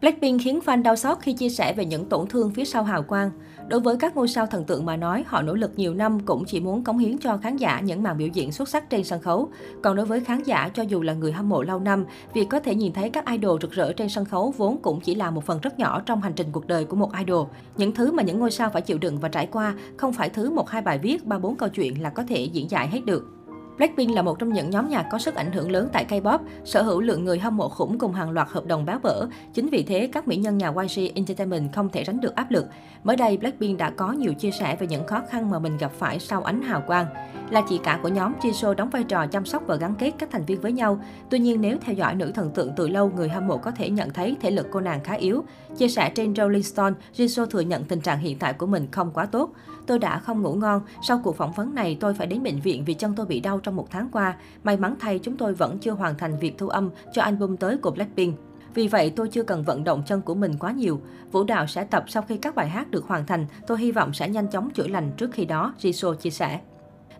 Blackpink khiến fan đau xót khi chia sẻ về những tổn thương phía sau hào quang. Đối với các ngôi sao thần tượng mà nói, họ nỗ lực nhiều năm cũng chỉ muốn cống hiến cho khán giả những màn biểu diễn xuất sắc trên sân khấu. Còn đối với khán giả, cho dù là người hâm mộ lâu năm, việc có thể nhìn thấy các idol rực rỡ trên sân khấu vốn cũng chỉ là một phần rất nhỏ trong hành trình cuộc đời của một idol. Những thứ mà những ngôi sao phải chịu đựng và trải qua không phải thứ một hai bài viết, ba bốn câu chuyện là có thể diễn giải hết được. Blackpink là một trong những nhóm nhạc có sức ảnh hưởng lớn tại K-pop, sở hữu lượng người hâm mộ khủng cùng hàng loạt hợp đồng báo bở. Chính vì thế, các mỹ nhân nhà YG Entertainment không thể tránh được áp lực. Mới đây, Blackpink đã có nhiều chia sẻ về những khó khăn mà mình gặp phải sau ánh hào quang. Là chị cả của nhóm, Jisoo đóng vai trò chăm sóc và gắn kết các thành viên với nhau. Tuy nhiên, nếu theo dõi nữ thần tượng từ lâu, người hâm mộ có thể nhận thấy thể lực cô nàng khá yếu. Chia sẻ trên Rolling Stone, Jisoo thừa nhận tình trạng hiện tại của mình không quá tốt. Tôi đã không ngủ ngon. Sau cuộc phỏng vấn này, tôi phải đến bệnh viện vì chân tôi bị đau trong một tháng qua. May mắn thay, chúng tôi vẫn chưa hoàn thành việc thu âm cho album tới của Blackpink. Vì vậy, tôi chưa cần vận động chân của mình quá nhiều. Vũ đạo sẽ tập sau khi các bài hát được hoàn thành. Tôi hy vọng sẽ nhanh chóng chữa lành trước khi đó, Jisoo chia sẻ.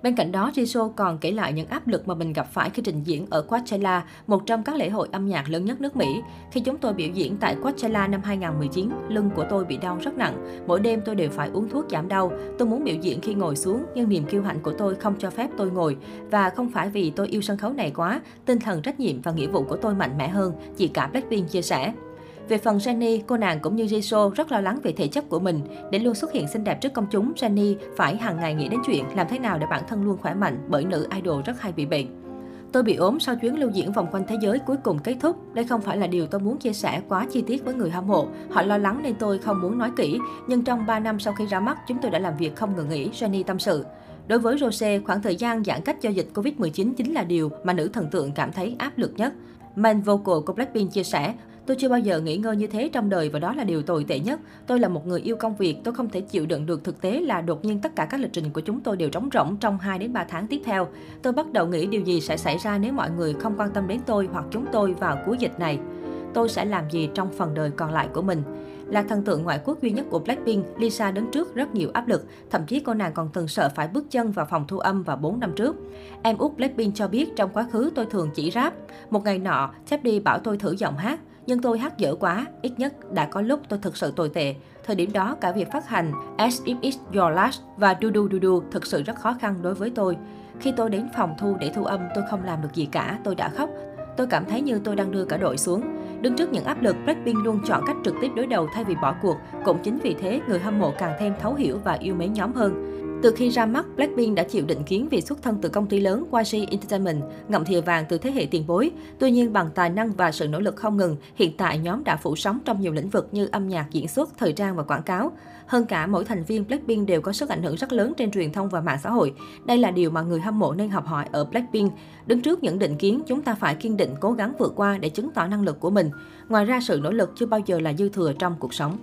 Bên cạnh đó, Jisoo còn kể lại những áp lực mà mình gặp phải khi trình diễn ở Coachella, một trong các lễ hội âm nhạc lớn nhất nước Mỹ. Khi chúng tôi biểu diễn tại Coachella năm 2019, lưng của tôi bị đau rất nặng. Mỗi đêm tôi đều phải uống thuốc giảm đau. Tôi muốn biểu diễn khi ngồi xuống, nhưng niềm kiêu hãnh của tôi không cho phép tôi ngồi. Và không phải vì tôi yêu sân khấu này quá, tinh thần trách nhiệm và nghĩa vụ của tôi mạnh mẽ hơn, chị cả Blackpink chia sẻ. Về phần Jennie, cô nàng cũng như Jisoo rất lo lắng về thể chất của mình. Để luôn xuất hiện xinh đẹp trước công chúng, Jennie phải hàng ngày nghĩ đến chuyện làm thế nào để bản thân luôn khỏe mạnh bởi nữ idol rất hay bị bệnh. Tôi bị ốm sau chuyến lưu diễn vòng quanh thế giới cuối cùng kết thúc. Đây không phải là điều tôi muốn chia sẻ quá chi tiết với người hâm mộ. Họ lo lắng nên tôi không muốn nói kỹ. Nhưng trong 3 năm sau khi ra mắt, chúng tôi đã làm việc không ngừng nghỉ, Jennie tâm sự. Đối với Rose, khoảng thời gian giãn cách do dịch Covid-19 chính là điều mà nữ thần tượng cảm thấy áp lực nhất. Main vocal của Blackpink chia sẻ, Tôi chưa bao giờ nghỉ ngơi như thế trong đời và đó là điều tồi tệ nhất. Tôi là một người yêu công việc, tôi không thể chịu đựng được thực tế là đột nhiên tất cả các lịch trình của chúng tôi đều trống rỗng trong 2 đến 3 tháng tiếp theo. Tôi bắt đầu nghĩ điều gì sẽ xảy ra nếu mọi người không quan tâm đến tôi hoặc chúng tôi vào cuối dịch này. Tôi sẽ làm gì trong phần đời còn lại của mình. Là thần tượng ngoại quốc duy nhất của Blackpink, Lisa đứng trước rất nhiều áp lực, thậm chí cô nàng còn từng sợ phải bước chân vào phòng thu âm vào 4 năm trước. Em út Blackpink cho biết trong quá khứ tôi thường chỉ rap. Một ngày nọ, Teddy bảo tôi thử giọng hát. Nhưng tôi hát dở quá, ít nhất đã có lúc tôi thực sự tồi tệ. Thời điểm đó, cả việc phát hành As If It's Your Last và Du Du Du Du thực sự rất khó khăn đối với tôi. Khi tôi đến phòng thu để thu âm, tôi không làm được gì cả, tôi đã khóc. Tôi cảm thấy như tôi đang đưa cả đội xuống. Đứng trước những áp lực, Blackpink luôn chọn cách trực tiếp đối đầu thay vì bỏ cuộc. Cũng chính vì thế, người hâm mộ càng thêm thấu hiểu và yêu mến nhóm hơn. Từ khi ra mắt, Blackpink đã chịu định kiến vì xuất thân từ công ty lớn YG Entertainment, ngậm thìa vàng từ thế hệ tiền bối. Tuy nhiên, bằng tài năng và sự nỗ lực không ngừng, hiện tại nhóm đã phủ sóng trong nhiều lĩnh vực như âm nhạc, diễn xuất, thời trang và quảng cáo. Hơn cả, mỗi thành viên Blackpink đều có sức ảnh hưởng rất lớn trên truyền thông và mạng xã hội. Đây là điều mà người hâm mộ nên học hỏi ở Blackpink. Đứng trước những định kiến, chúng ta phải kiên định cố gắng vượt qua để chứng tỏ năng lực của mình. Ngoài ra, sự nỗ lực chưa bao giờ là dư thừa trong cuộc sống.